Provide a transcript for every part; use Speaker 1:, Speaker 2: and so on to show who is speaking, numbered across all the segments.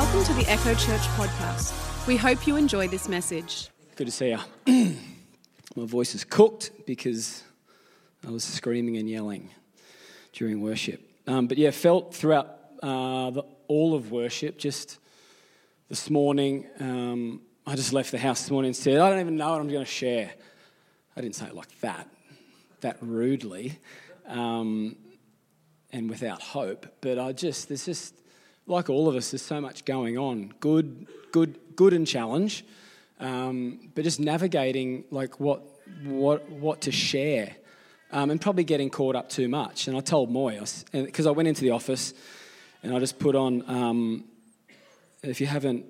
Speaker 1: Welcome to the Echo Church podcast. We hope you enjoy this message.
Speaker 2: Good to see you. My voice is cooked because I was screaming and yelling during worship. Um, but yeah, felt throughout uh, the, all of worship, just this morning, um, I just left the house this morning and said, I don't even know what I'm going to share. I didn't say it like that, that rudely um, and without hope, but I just, there's just, like all of us, there's so much going on. Good, good, good and challenge, um, but just navigating like what, what, what to share, um, and probably getting caught up too much. And I told Moy because I, I, went into the office, and I just put on. Um, if you haven't,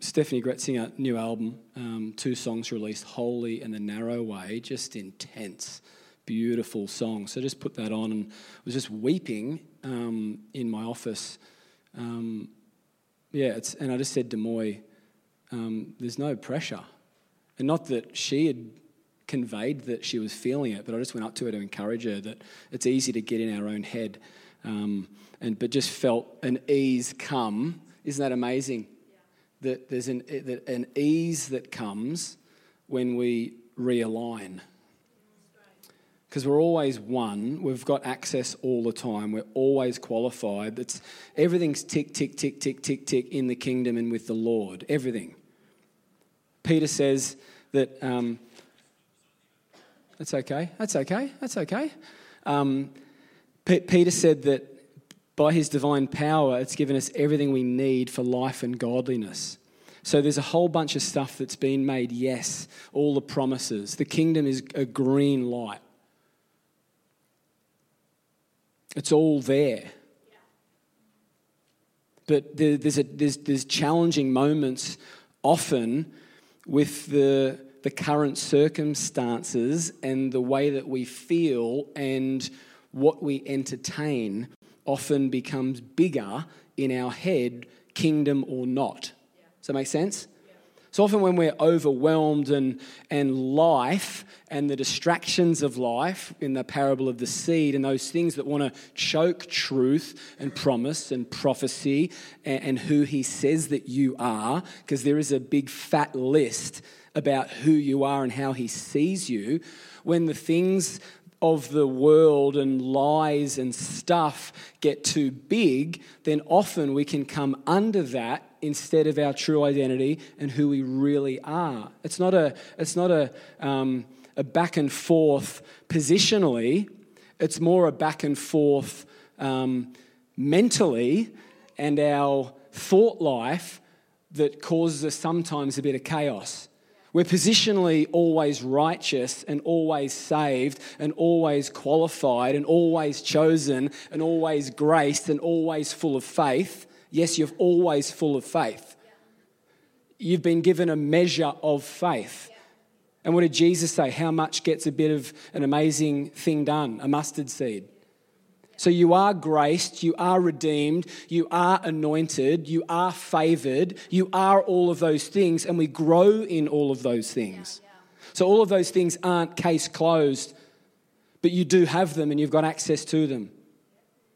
Speaker 2: Steffany Gretzinger new album, um, two songs released, "Holy" and "The Narrow Way," just intense beautiful songs. So I just put that on and was just weeping um, in my office um, yeah, and I just said to Moy, um, there's no pressure. And not that she had conveyed that she was feeling it, but I just went up to her to encourage her that it's easy to get in our own head. Um, and, but just felt an ease come. Isn't that amazing? Yeah. That there's an, that an ease that comes when we realign because we're always one. We've got access all the time. We're always qualified. It's, everything's tick, tick, tick, tick, tick, tick in the kingdom and with the Lord. Everything. Peter says that. Um, that's okay. That's okay. That's okay. Um, P- Peter said that by his divine power, it's given us everything we need for life and godliness. So there's a whole bunch of stuff that's been made yes, all the promises. The kingdom is a green light. It's all there. But there's, a, there's, there's challenging moments often with the, the current circumstances and the way that we feel and what we entertain often becomes bigger in our head, kingdom or not. Does that make sense? So often when we're overwhelmed and, and life and the distractions of life in the parable of the seed and those things that want to choke truth and promise and prophecy and, and who he says that you are, because there is a big fat list about who you are and how he sees you, when the things of the world and lies and stuff get too big, then often we can come under that instead of our true identity and who we really are. It's not a, it's not a, um, a back and forth positionally, it's more a back and forth um, mentally and our thought life that causes us sometimes a bit of chaos. We're positionally always righteous and always saved and always qualified and always chosen and always graced and always full of faith. Yes, you're always full of faith. You've been given a measure of faith. And what did Jesus say? How much gets a bit of an amazing thing done? A mustard seed. So you are graced, you are redeemed, you are anointed, you are favored, you are all of those things, and we grow in all of those things. So all of those things aren't case closed, but you do have them and you've got access to them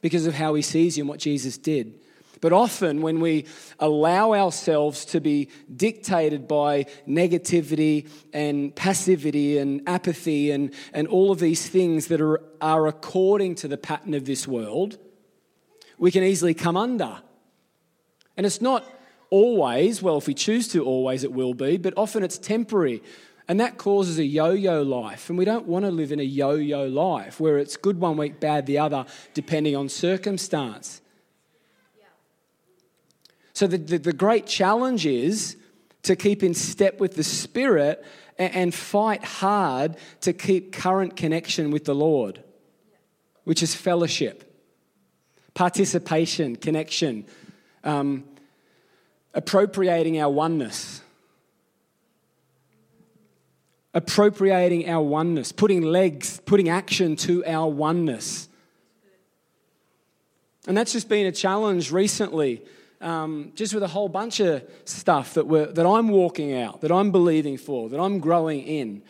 Speaker 2: because of how he sees you and what Jesus did. But often, when we allow ourselves to be dictated by negativity and passivity and apathy and, and all of these things that are, are according to the pattern of this world, we can easily come under. And it's not always, well, if we choose to, always it will be, but often it's temporary. And that causes a yo yo life. And we don't want to live in a yo yo life where it's good one week, bad the other, depending on circumstance. So, the, the, the great challenge is to keep in step with the Spirit and, and fight hard to keep current connection with the Lord, which is fellowship, participation, connection, um, appropriating our oneness appropriating our oneness, putting legs, putting action to our oneness. And that's just been a challenge recently um, just with a whole bunch of stuff that, we're, that I'm walking out, that I'm believing for, that I'm growing in.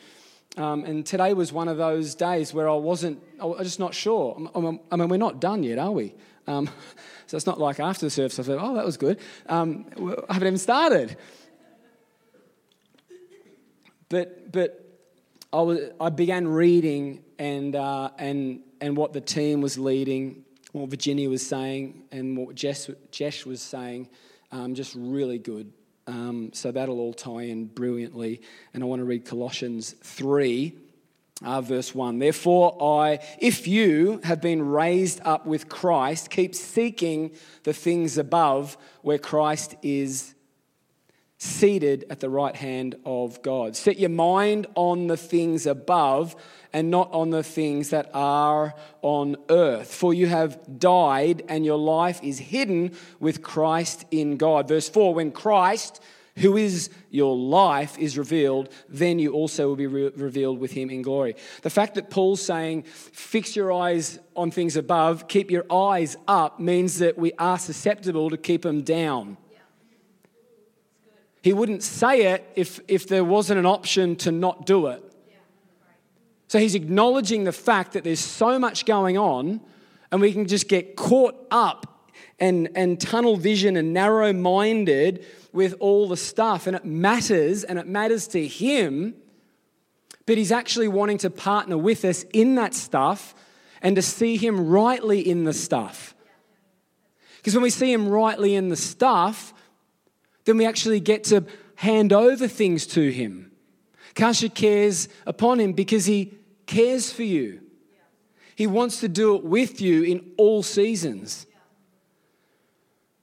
Speaker 2: Um, and today was one of those days where I wasn't, I was just not sure. I mean, we're not done yet, are we? Um, so it's not like after the service I thought, oh, that was good. Um, I haven't even started. But, but I, was, I began reading and, uh, and, and what the team was leading, what Virginia was saying, and what Jess, Jesh was saying, um, just really good. Um, so that'll all tie in brilliantly. And I want to read Colossians 3, uh, verse 1. Therefore, I, if you have been raised up with Christ, keep seeking the things above where Christ is seated at the right hand of God. Set your mind on the things above and not on the things that are on earth. For you have died and your life is hidden with Christ in God. Verse 4 When Christ, who is your life, is revealed, then you also will be re- revealed with him in glory. The fact that Paul's saying, fix your eyes on things above, keep your eyes up, means that we are susceptible to keep them down. He wouldn't say it if, if there wasn't an option to not do it. So he's acknowledging the fact that there's so much going on, and we can just get caught up and, and tunnel vision and narrow minded with all the stuff. And it matters, and it matters to him, but he's actually wanting to partner with us in that stuff and to see him rightly in the stuff. Because when we see him rightly in the stuff, then we actually get to hand over things to Him. Kasha cares upon Him because He cares for you. He wants to do it with you in all seasons.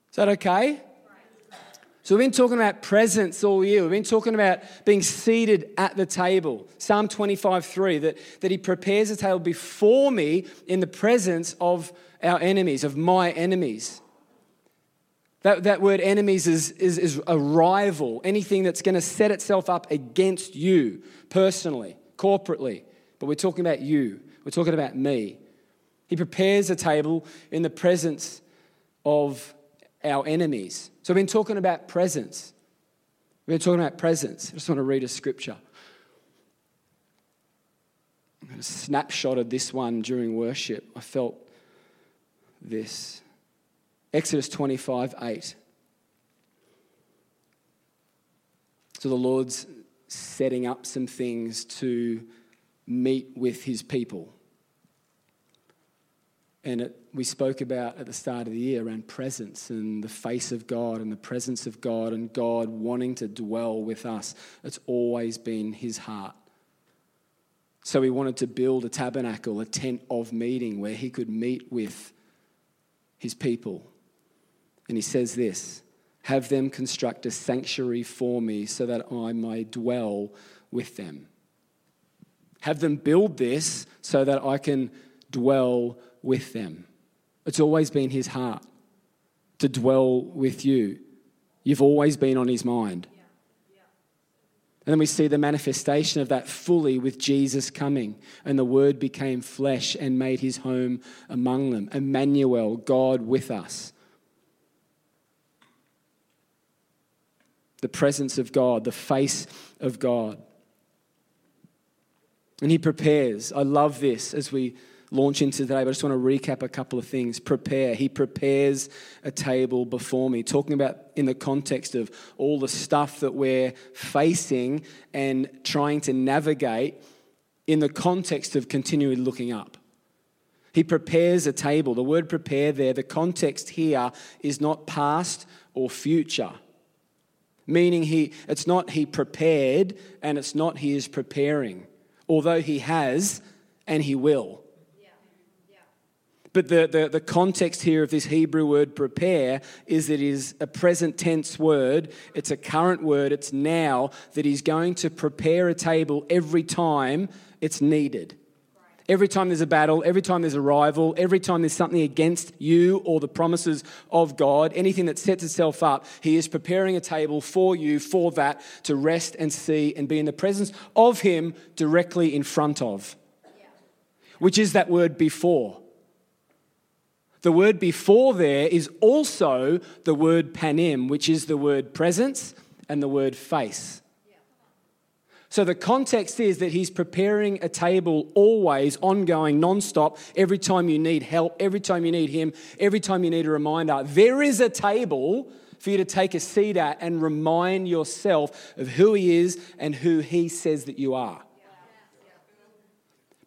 Speaker 2: Is that okay? So, we've been talking about presence all year. We've been talking about being seated at the table. Psalm 25 3, that, that He prepares a table before me in the presence of our enemies, of my enemies. That, that word enemies is, is, is a rival, anything that's going to set itself up against you personally, corporately. But we're talking about you, we're talking about me. He prepares a table in the presence of our enemies. So we've been talking about presence. We've been talking about presence. I just want to read a scripture. A snapshot of this one during worship. I felt this. Exodus 25 8. So the Lord's setting up some things to meet with his people. And it, we spoke about at the start of the year around presence and the face of God and the presence of God and God wanting to dwell with us. It's always been his heart. So he wanted to build a tabernacle, a tent of meeting where he could meet with his people. And he says this Have them construct a sanctuary for me so that I may dwell with them. Have them build this so that I can dwell with them. It's always been his heart to dwell with you. You've always been on his mind. And then we see the manifestation of that fully with Jesus coming. And the Word became flesh and made his home among them. Emmanuel, God with us. The presence of God, the face of God. And He prepares. I love this as we launch into today, but I just want to recap a couple of things. Prepare. He prepares a table before me, talking about in the context of all the stuff that we're facing and trying to navigate in the context of continually looking up. He prepares a table. The word prepare there, the context here is not past or future meaning he, it's not he prepared and it's not he is preparing, although he has and he will. But the, the, the context here of this Hebrew word prepare is that it is a present tense word. It's a current word. It's now that he's going to prepare a table every time it's needed. Every time there's a battle, every time there's a rival, every time there's something against you or the promises of God, anything that sets itself up, He is preparing a table for you for that to rest and see and be in the presence of Him directly in front of, which is that word before. The word before there is also the word panim, which is the word presence and the word face. So the context is that he's preparing a table always, ongoing, non-stop, every time you need help, every time you need him, every time you need a reminder. There is a table for you to take a seat at and remind yourself of who he is and who he says that you are.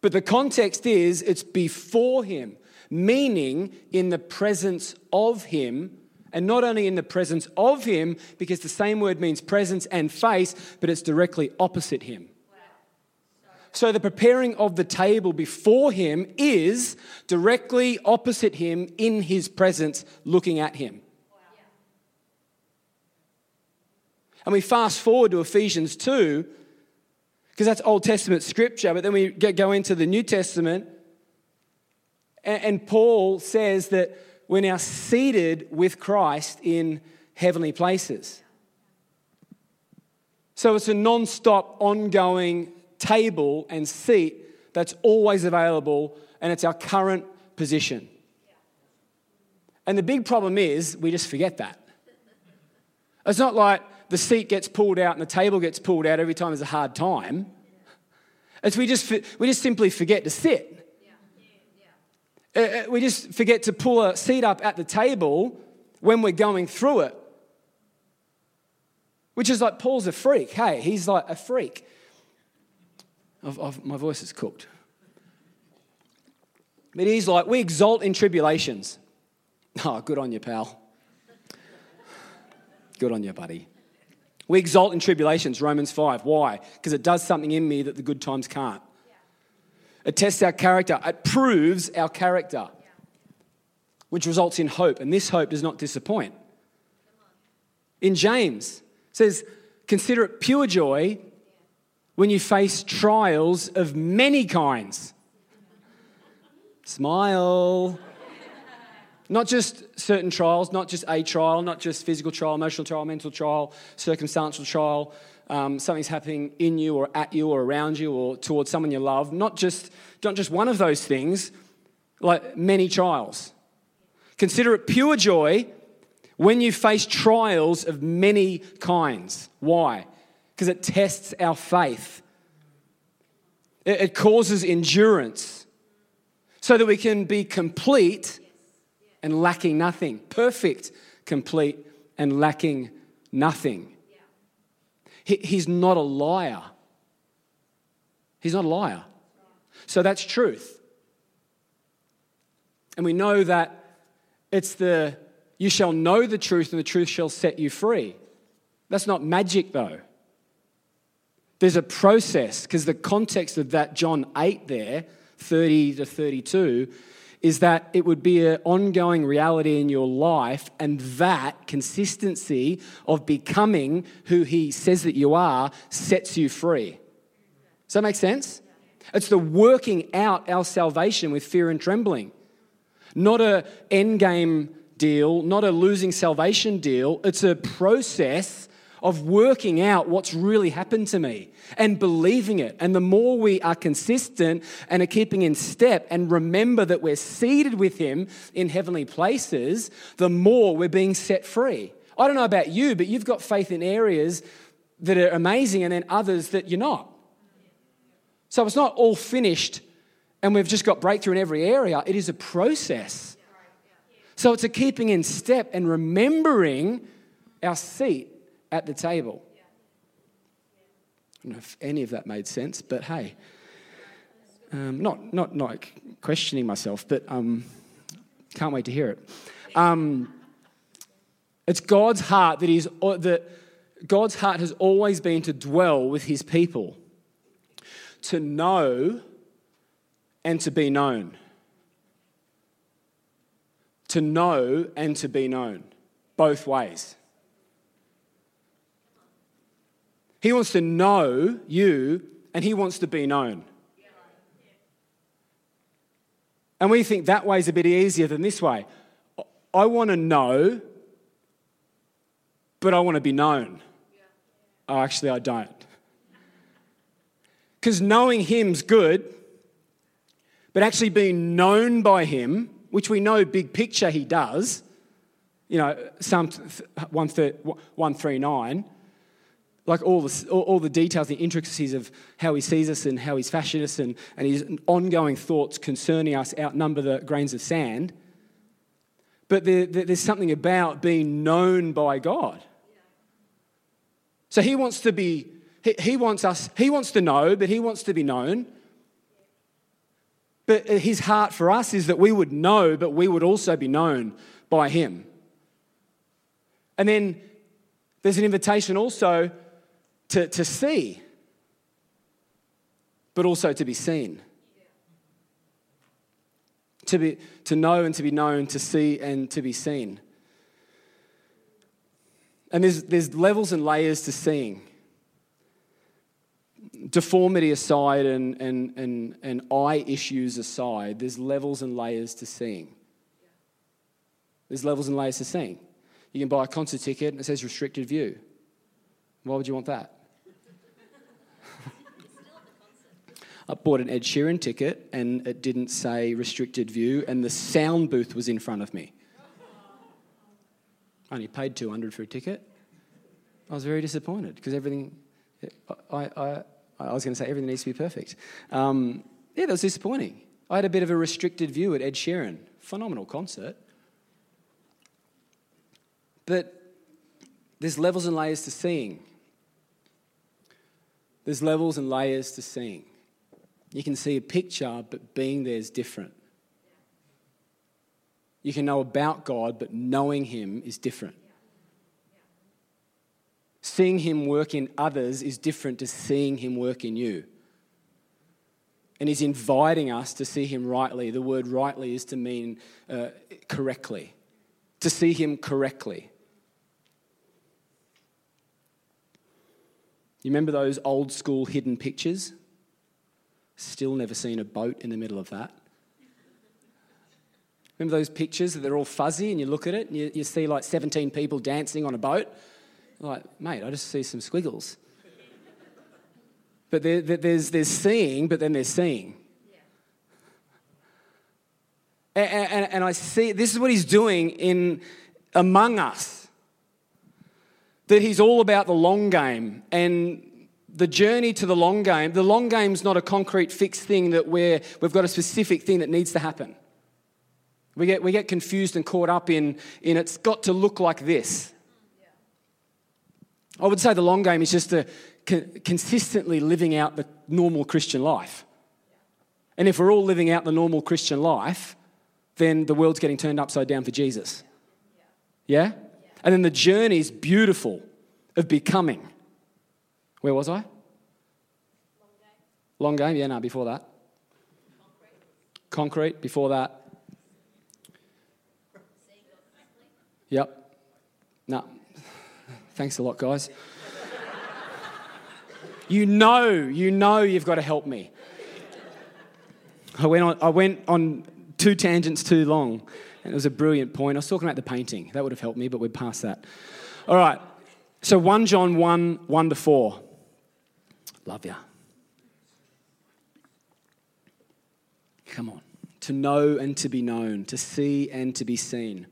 Speaker 2: But the context is it's before him, meaning in the presence of him and not only in the presence of him, because the same word means presence and face, but it's directly opposite him. So the preparing of the table before him is directly opposite him in his presence, looking at him. And we fast forward to Ephesians 2, because that's Old Testament scripture, but then we go into the New Testament, and Paul says that we're now seated with Christ in heavenly places. So it's a non stop, ongoing table and seat that's always available, and it's our current position. And the big problem is we just forget that. It's not like the seat gets pulled out and the table gets pulled out every time there's a hard time. It's we just, we just simply forget to sit. Uh, uh, we just forget to pull a seat up at the table when we're going through it. Which is like Paul's a freak. Hey, he's like a freak. I've, I've, my voice is cooked. But he's like, we exalt in tribulations. Oh, good on you, pal. Good on you, buddy. We exalt in tribulations, Romans 5. Why? Because it does something in me that the good times can't. It tests our character, it proves our character, which results in hope. And this hope does not disappoint. In James, says, Consider it pure joy when you face trials of many kinds. Smile. Not just certain trials, not just a trial, not just physical trial, emotional trial, mental trial, circumstantial trial, um, something's happening in you or at you or around you or towards someone you love. Not just, not just one of those things, like many trials. Consider it pure joy when you face trials of many kinds. Why? Because it tests our faith, it, it causes endurance so that we can be complete and lacking nothing. Perfect, complete, and lacking nothing. He, he's not a liar. He's not a liar. So that's truth. And we know that it's the you shall know the truth and the truth shall set you free. That's not magic though. There's a process because the context of that John 8 there, 30 to 32, is that it would be an ongoing reality in your life, and that consistency of becoming who He says that you are sets you free. Does that make sense? It's the working out our salvation with fear and trembling. Not a end game deal, not a losing salvation deal. It's a process of working out what's really happened to me and believing it. And the more we are consistent and are keeping in step and remember that we're seated with Him in heavenly places, the more we're being set free. I don't know about you, but you've got faith in areas that are amazing and then others that you're not. So it's not all finished and we've just got breakthrough in every area. It is a process. So it's a keeping in step and remembering our seat at the table. I don't know if any of that made sense, but hey, um, not, not, not questioning myself, but um, can't wait to hear it. Um, it's God's heart that He's, that God's heart has always been to dwell with His people, to know and to be known. To know and to be known, both ways. He wants to know you and he wants to be known. And we think that way is a bit easier than this way. I want to know, but I want to be known. Oh, actually, I don't. Because knowing Him's good, but actually being known by Him, which we know big picture He does, you know, Psalm 139, like all the, all, all the details, the intricacies of how he sees us and how he's fashioned us and, and his ongoing thoughts concerning us outnumber the grains of sand. But there, there's something about being known by God. So he wants to be, he, he wants us, he wants to know, but he wants to be known. But his heart for us is that we would know, but we would also be known by him. And then there's an invitation also to, to see, but also to be seen. To, be, to know and to be known, to see and to be seen. And there's, there's levels and layers to seeing. Deformity aside and, and, and, and eye issues aside, there's levels and layers to seeing. There's levels and layers to seeing. You can buy a concert ticket and it says restricted view. Why would you want that? I bought an Ed Sheeran ticket and it didn't say restricted view, and the sound booth was in front of me. I only paid 200 for a ticket. I was very disappointed because everything, I, I, I was going to say everything needs to be perfect. Um, yeah, that was disappointing. I had a bit of a restricted view at Ed Sheeran. Phenomenal concert. But there's levels and layers to seeing. There's levels and layers to seeing. You can see a picture, but being there is different. You can know about God, but knowing Him is different. Seeing Him work in others is different to seeing Him work in you. And He's inviting us to see Him rightly. The word rightly is to mean uh, correctly, to see Him correctly. You remember those old school hidden pictures? Still never seen a boat in the middle of that. Remember those pictures that they're all fuzzy and you look at it and you, you see like 17 people dancing on a boat? like, mate, I just see some squiggles. But there, there's, there's seeing, but then there's seeing. And, and, and I see this is what he's doing in among us that he's all about the long game and the journey to the long game. The long game's not a concrete fixed thing that we're, we've got a specific thing that needs to happen. We get, we get confused and caught up in, in it's got to look like this. I would say the long game is just a, consistently living out the normal Christian life. And if we're all living out the normal Christian life, then the world's getting turned upside down for Jesus. Yeah? And then the journey is beautiful of becoming. Where was I? Long game. Long game, yeah, no, before that. Concrete, Concrete before that. Yep. No. Thanks a lot, guys. you know, you know you've got to help me. I went on, I went on two tangents too long. And it was a brilliant point. I was talking about the painting. That would have helped me, but we're past that. All right. So 1 John 1 1 to 4. Love you. Come on. To know and to be known, to see and to be seen.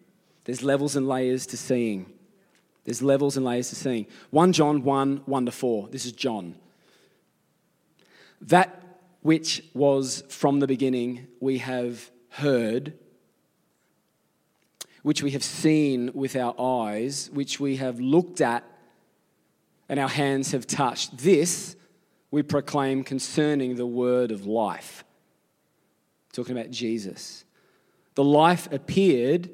Speaker 2: There's levels and layers to seeing. There's levels and layers to seeing. 1 John 1 1 to 4. This is John. That which was from the beginning, we have heard which we have seen with our eyes, which we have looked at and our hands have touched. This we proclaim concerning the word of life. Talking about Jesus. The life appeared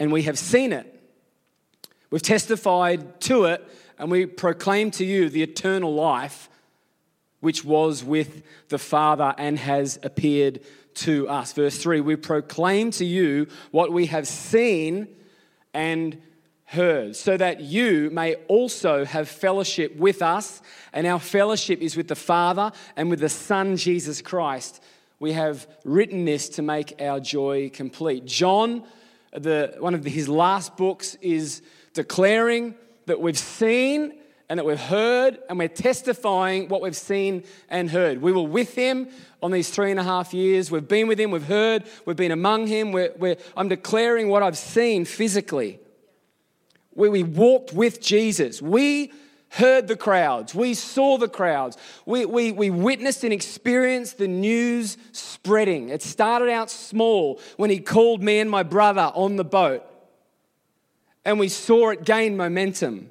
Speaker 2: and we have seen it. We've testified to it and we proclaim to you the eternal life which was with the Father and has appeared to us. Verse 3 We proclaim to you what we have seen and heard, so that you may also have fellowship with us. And our fellowship is with the Father and with the Son, Jesus Christ. We have written this to make our joy complete. John, the, one of his last books, is declaring that we've seen and that we've heard, and we're testifying what we've seen and heard. We were with him on these three and a half years. We've been with him, we've heard, we've been among him. We're, we're, I'm declaring what I've seen physically. Where we walked with Jesus. We heard the crowds, we saw the crowds, we, we, we witnessed and experienced the news spreading. It started out small when he called me and my brother on the boat, and we saw it gain momentum.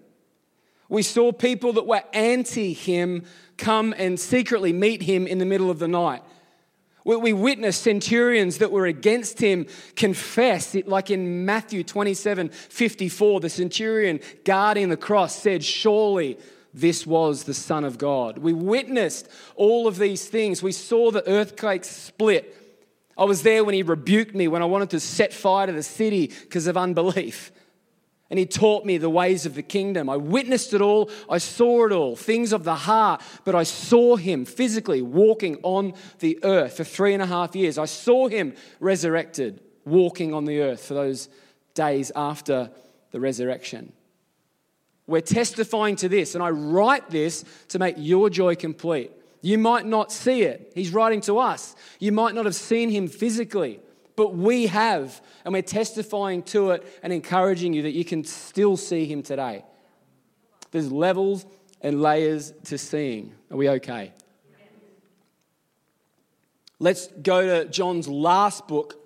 Speaker 2: We saw people that were anti him come and secretly meet him in the middle of the night. We witnessed centurions that were against him confess, It like in Matthew 27 54, the centurion guarding the cross said, Surely this was the Son of God. We witnessed all of these things. We saw the earthquake split. I was there when he rebuked me when I wanted to set fire to the city because of unbelief. And he taught me the ways of the kingdom. I witnessed it all. I saw it all, things of the heart. But I saw him physically walking on the earth for three and a half years. I saw him resurrected, walking on the earth for those days after the resurrection. We're testifying to this, and I write this to make your joy complete. You might not see it. He's writing to us. You might not have seen him physically but we have, and we're testifying to it and encouraging you that you can still see Him today. There's levels and layers to seeing. Are we okay? Let's go to John's last book,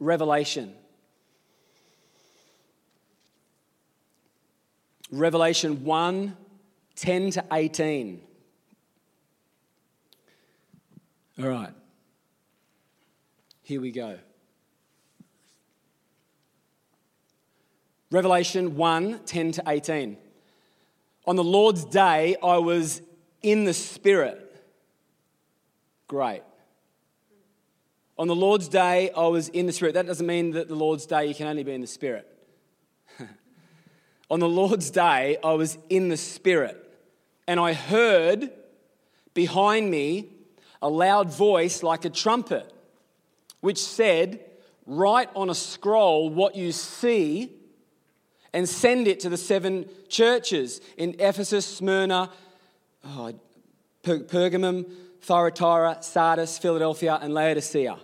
Speaker 2: Revelation. Revelation 1 10 to 18. All right. Here we go. Revelation 1 10 to 18. On the Lord's day, I was in the Spirit. Great. On the Lord's day, I was in the Spirit. That doesn't mean that the Lord's day you can only be in the Spirit. On the Lord's day, I was in the Spirit, and I heard behind me a loud voice like a trumpet, which said, Write on a scroll what you see and send it to the seven churches in Ephesus, Smyrna, oh, per- Pergamum, Thyatira, Sardis, Philadelphia, and Laodicea.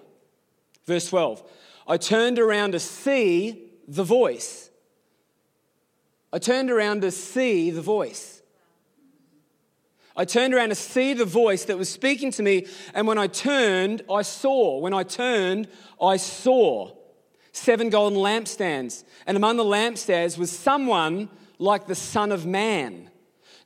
Speaker 2: Verse 12 I turned around to see the voice. I turned around to see the voice. I turned around to see the voice that was speaking to me, and when I turned, I saw. When I turned, I saw seven golden lampstands. And among the lampstands was someone like the Son of Man,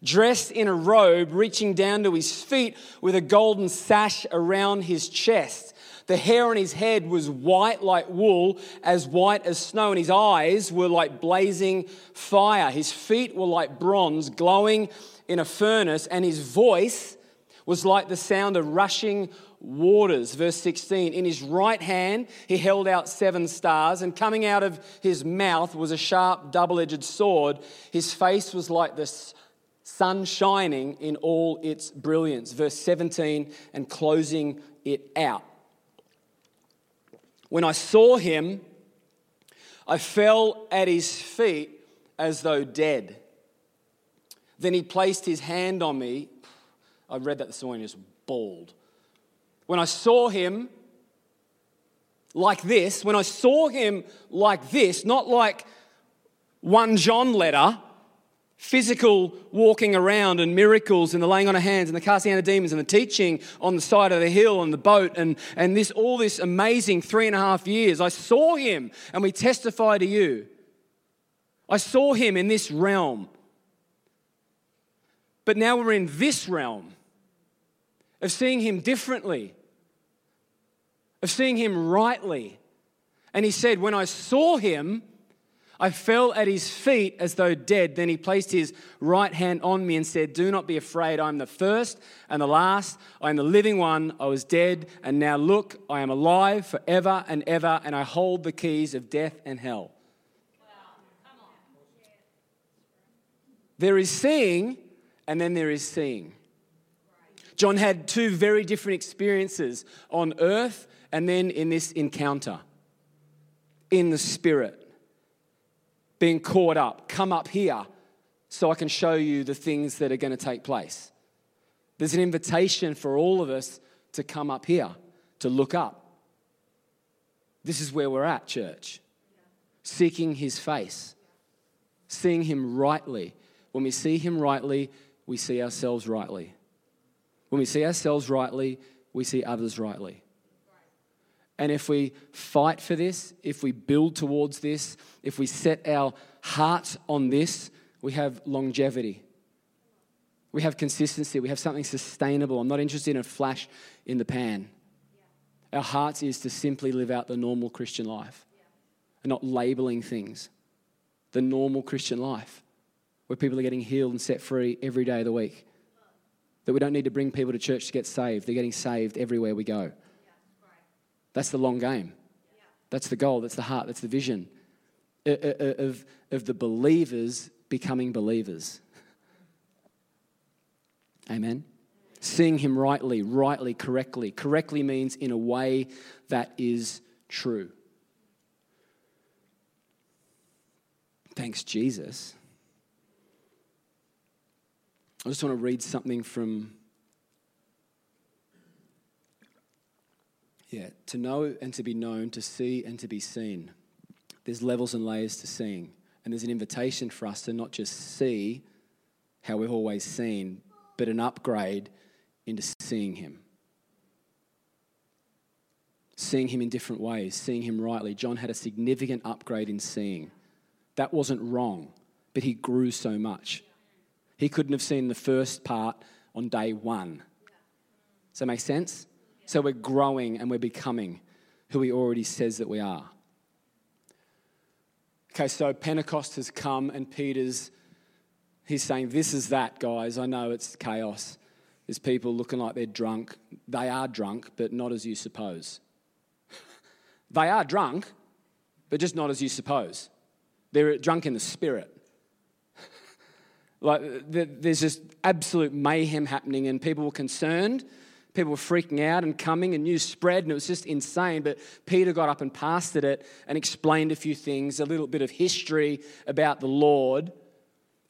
Speaker 2: dressed in a robe reaching down to his feet with a golden sash around his chest. The hair on his head was white like wool, as white as snow, and his eyes were like blazing fire. His feet were like bronze glowing in a furnace, and his voice was like the sound of rushing waters. Verse 16 In his right hand he held out seven stars, and coming out of his mouth was a sharp, double edged sword. His face was like the sun shining in all its brilliance. Verse 17 and closing it out. When I saw him, I fell at his feet as though dead. Then he placed his hand on me. I read that this morning, just bald. When I saw him like this, when I saw him like this, not like 1 John letter, physical walking around and miracles and the laying on of hands and the casting out of demons and the teaching on the side of the hill and the boat and, and this all this amazing three and a half years. I saw him and we testify to you. I saw him in this realm. But now we're in this realm of seeing him differently, of seeing him rightly. And he said, When I saw him, I fell at his feet as though dead. Then he placed his right hand on me and said, Do not be afraid. I am the first and the last. I am the living one. I was dead, and now look, I am alive forever and ever, and I hold the keys of death and hell. There is seeing, and then there is seeing. John had two very different experiences on earth and then in this encounter in the spirit. Being caught up, come up here so I can show you the things that are going to take place. There's an invitation for all of us to come up here, to look up. This is where we're at, church. Seeking his face, seeing him rightly, When we see Him rightly, we see ourselves rightly. When we see ourselves rightly, we see others rightly. And if we fight for this, if we build towards this, if we set our heart on this, we have longevity. We have consistency. We have something sustainable. I'm not interested in a flash in the pan. Our hearts is to simply live out the normal Christian life and not labeling things. The normal Christian life where people are getting healed and set free every day of the week. That we don't need to bring people to church to get saved. They're getting saved everywhere we go. That's the long game. That's the goal. That's the heart. That's the vision of, of the believers becoming believers. Amen. Seeing him rightly, rightly, correctly. Correctly means in a way that is true. Thanks, Jesus. I just want to read something from. Yeah, to know and to be known, to see and to be seen. There's levels and layers to seeing. And there's an invitation for us to not just see how we've always seen, but an upgrade into seeing Him. Seeing Him in different ways, seeing Him rightly. John had a significant upgrade in seeing. That wasn't wrong, but he grew so much. He couldn't have seen the first part on day one. Does that make sense? So we're growing and we're becoming who he already says that we are. Okay, so Pentecost has come and Peter's, he's saying, This is that, guys. I know it's chaos. There's people looking like they're drunk. They are drunk, but not as you suppose. they are drunk, but just not as you suppose. They're drunk in the spirit. Like, there's just absolute mayhem happening, and people were concerned. People were freaking out and coming, and news spread, and it was just insane. But Peter got up and pastored it and explained a few things, a little bit of history about the Lord.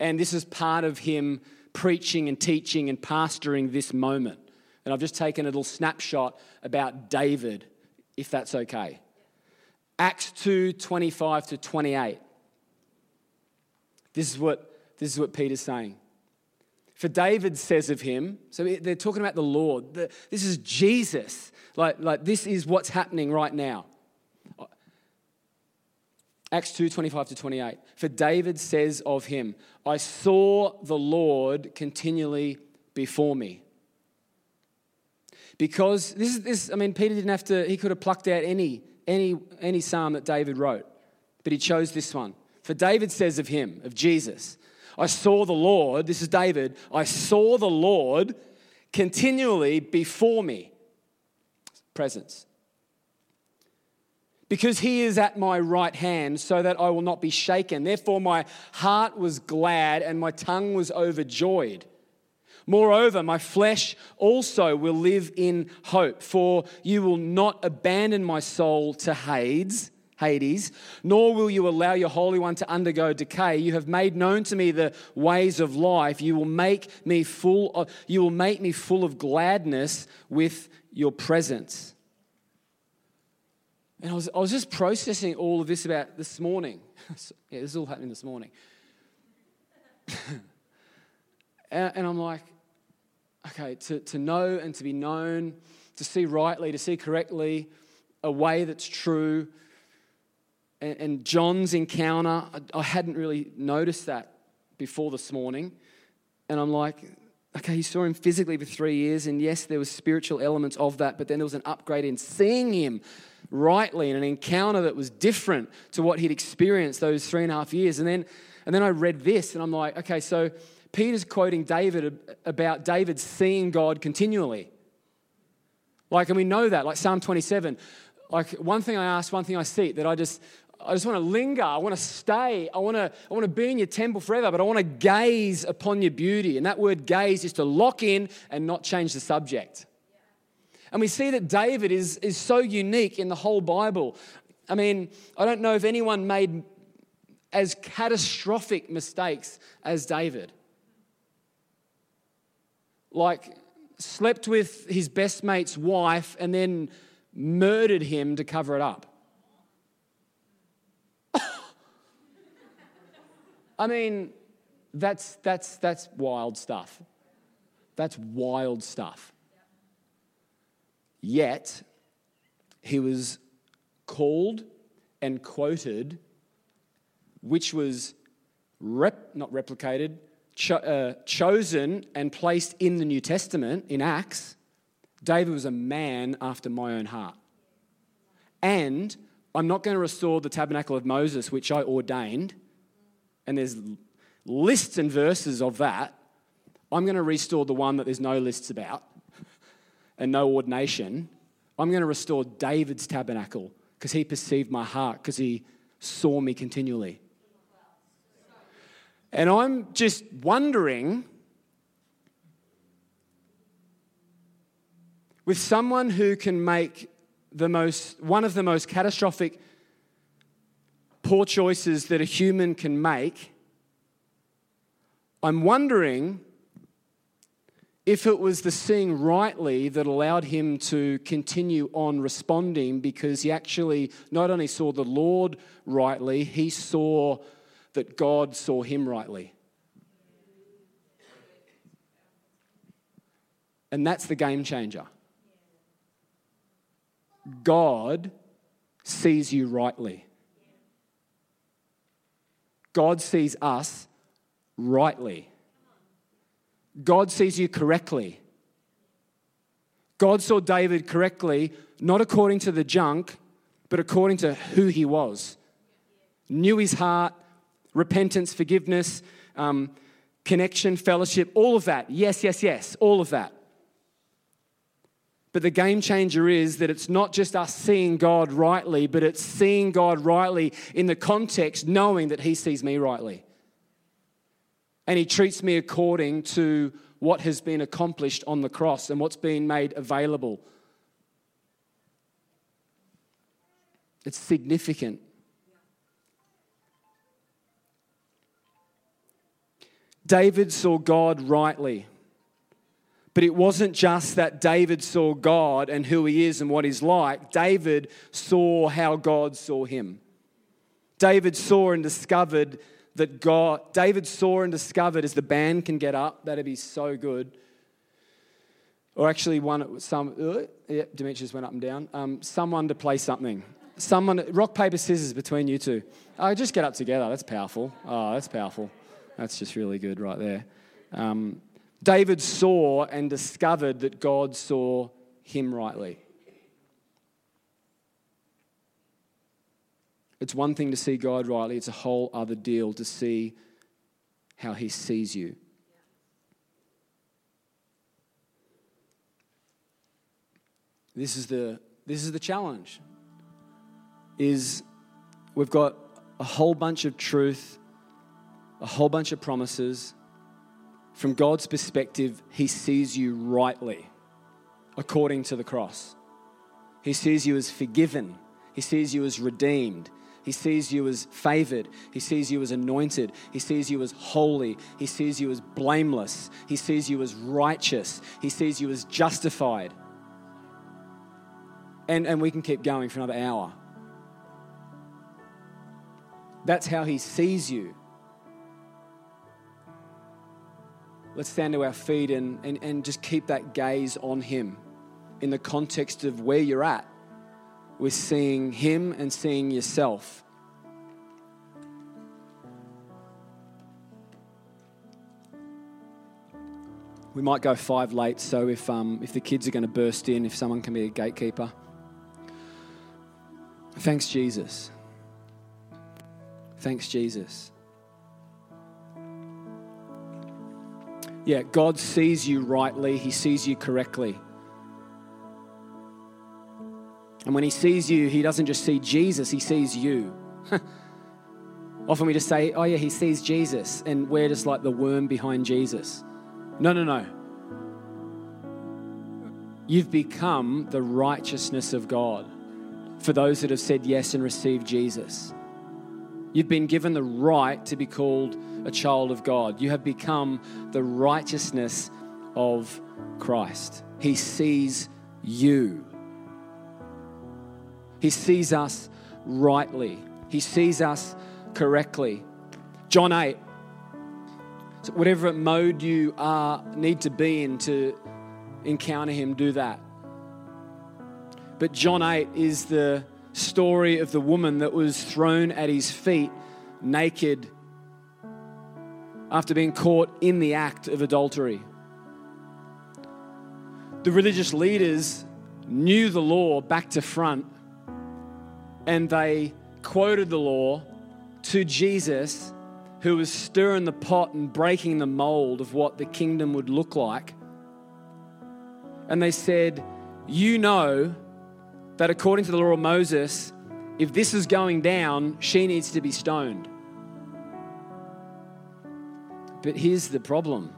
Speaker 2: And this is part of him preaching and teaching and pastoring this moment. And I've just taken a little snapshot about David, if that's okay. Acts 2 25 to 28. This is what this is what Peter's saying. For David says of him, so they're talking about the Lord. This is Jesus. Like, like this is what's happening right now. Acts 2 25 to 28. For David says of him, I saw the Lord continually before me. Because this is this, I mean, Peter didn't have to, he could have plucked out any, any, any psalm that David wrote, but he chose this one. For David says of him, of Jesus, I saw the Lord, this is David, I saw the Lord continually before me. Presence. Because he is at my right hand, so that I will not be shaken. Therefore, my heart was glad and my tongue was overjoyed. Moreover, my flesh also will live in hope, for you will not abandon my soul to Hades Hades, nor will you allow your Holy One to undergo decay. You have made known to me the ways of life. You will make me full of, you will make me full of gladness with your presence. And I was, I was just processing all of this about this morning. yeah, this is all happening this morning. and, and I'm like, okay, to, to know and to be known, to see rightly, to see correctly, a way that's true and, and John's encounter, I, I hadn't really noticed that before this morning. And I'm like, okay, he saw him physically for three years, and yes, there was spiritual elements of that, but then there was an upgrade in seeing him rightly in an encounter that was different to what he'd experienced those three and a half years. And then, and then I read this, and I'm like, okay, so Peter's quoting David about David seeing God continually. Like, and we know that, like Psalm 27. Like, one thing I ask, one thing I seek, that I just, I just want to linger. I want to stay. I want to, I want to be in your temple forever, but I want to gaze upon your beauty. And that word gaze is to lock in and not change the subject. And we see that David is, is so unique in the whole Bible. I mean, I don't know if anyone made as catastrophic mistakes as David. Like, slept with his best mate's wife and then murdered him to cover it up. I mean, That's, that's, that's wild stuff. That's wild stuff. Yet, he was called and quoted, which was rep, not replicated, cho- uh, chosen and placed in the New Testament in Acts. David was a man after my own heart. And I'm not going to restore the tabernacle of Moses, which I ordained. And there's lists and verses of that. I'm going to restore the one that there's no lists about and no ordination. I'm going to restore David's tabernacle because he perceived my heart, because he saw me continually. And I'm just wondering with someone who can make the most, one of the most catastrophic poor choices that a human can make, I'm wondering if it was the seeing rightly that allowed him to continue on responding because he actually not only saw the Lord rightly, he saw that God saw him rightly. And that's the game changer. God sees you rightly. God sees us rightly. God sees you correctly. God saw David correctly, not according to the junk, but according to who he was. Knew his heart, repentance, forgiveness, um, connection, fellowship, all of that. Yes, yes, yes, all of that. But the game changer is that it's not just us seeing God rightly, but it's seeing God rightly in the context, knowing that He sees me rightly. And He treats me according to what has been accomplished on the cross and what's been made available. It's significant. David saw God rightly. But it wasn't just that David saw God and who he is and what he's like. David saw how God saw him. David saw and discovered that God, David saw and discovered as the band can get up, that'd be so good. Or actually, one, some, uh, yeah, Demetrius went up and down. Um, someone to play something. Someone, rock, paper, scissors between you two. Oh, just get up together. That's powerful. Oh, that's powerful. That's just really good right there. Um, David saw and discovered that God saw him rightly. It's one thing to see God rightly, it's a whole other deal to see how he sees you. This is the this is the challenge. Is we've got a whole bunch of truth a whole bunch of promises. From God's perspective, He sees you rightly according to the cross. He sees you as forgiven, He sees you as redeemed. He sees you as favored. He sees you as anointed. He sees you as holy. He sees you as blameless. He sees you as righteous. He sees you as justified. And, and we can keep going for another hour. That's how he sees you. Let's stand to our feet and, and, and just keep that gaze on Him in the context of where you're at with seeing Him and seeing yourself. We might go five late, so if, um, if the kids are going to burst in, if someone can be a gatekeeper. Thanks, Jesus. Thanks, Jesus. Yeah, God sees you rightly, He sees you correctly. And when He sees you, He doesn't just see Jesus, He sees you. Often we just say, oh, yeah, He sees Jesus, and we're just like the worm behind Jesus. No, no, no. You've become the righteousness of God for those that have said yes and received Jesus. You've been given the right to be called a child of God. You have become the righteousness of Christ. He sees you. He sees us rightly. He sees us correctly. John 8. So whatever mode you are need to be in to encounter him, do that. But John 8 is the story of the woman that was thrown at his feet naked after being caught in the act of adultery. The religious leaders knew the law back to front and they quoted the law to Jesus, who was stirring the pot and breaking the mold of what the kingdom would look like. And they said, You know that according to the law of Moses, if this is going down, she needs to be stoned. But here's the problem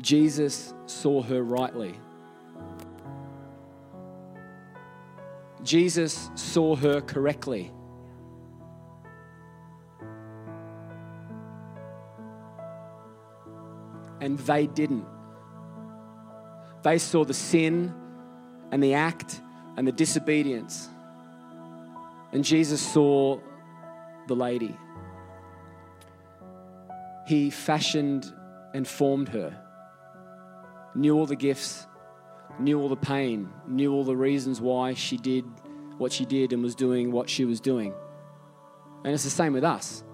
Speaker 2: Jesus saw her rightly. Jesus saw her correctly. And they didn't. They saw the sin and the act and the disobedience. And Jesus saw the lady. He fashioned and formed her, knew all the gifts, knew all the pain, knew all the reasons why she did what she did and was doing what she was doing. And it's the same with us.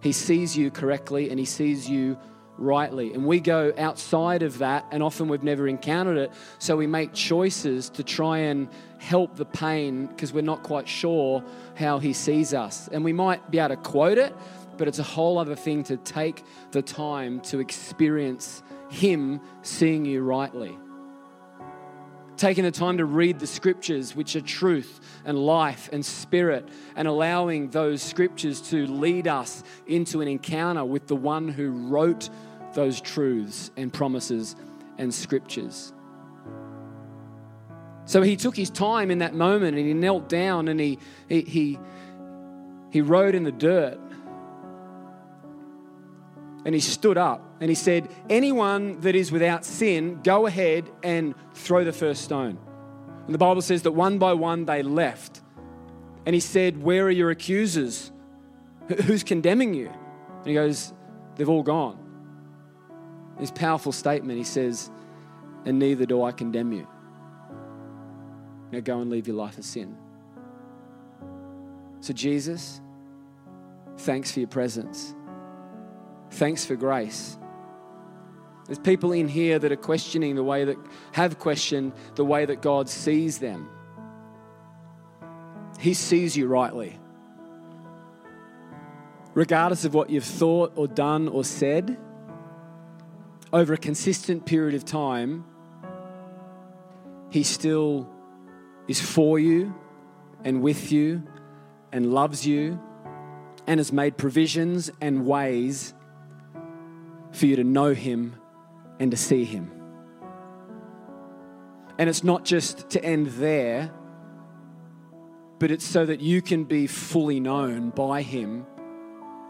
Speaker 2: He sees you correctly and he sees you rightly. And we go outside of that, and often we've never encountered it. So we make choices to try and help the pain because we're not quite sure how He sees us. And we might be able to quote it, but it's a whole other thing to take the time to experience Him seeing you rightly. Taking the time to read the scriptures, which are truth and life and spirit, and allowing those scriptures to lead us into an encounter with the one who wrote those truths and promises and scriptures. So he took his time in that moment and he knelt down and he, he, he, he wrote in the dirt. And he stood up and he said, Anyone that is without sin, go ahead and throw the first stone. And the Bible says that one by one they left. And he said, Where are your accusers? Who's condemning you? And he goes, They've all gone. His powerful statement, he says, And neither do I condemn you. Now go and leave your life of sin. So, Jesus, thanks for your presence. Thanks for grace. There's people in here that are questioning the way that, have questioned the way that God sees them. He sees you rightly. Regardless of what you've thought or done or said, over a consistent period of time, He still is for you and with you and loves you and has made provisions and ways for you to know Him and to see Him. And it's not just to end there, but it's so that you can be fully known by Him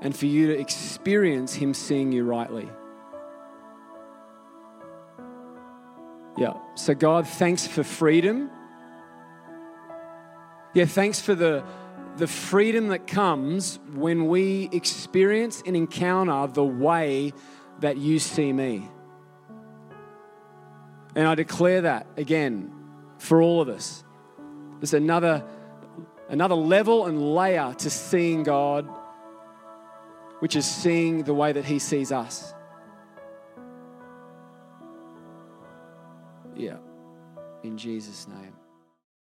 Speaker 2: and for you to experience Him seeing you rightly. Yeah. So, God, thanks for freedom. Yeah, thanks for the, the freedom that comes when we experience and encounter the way that you see me. And I declare that again for all of us. There's another, another level and layer to seeing God, which is seeing the way that He sees us. Yeah. In Jesus' name.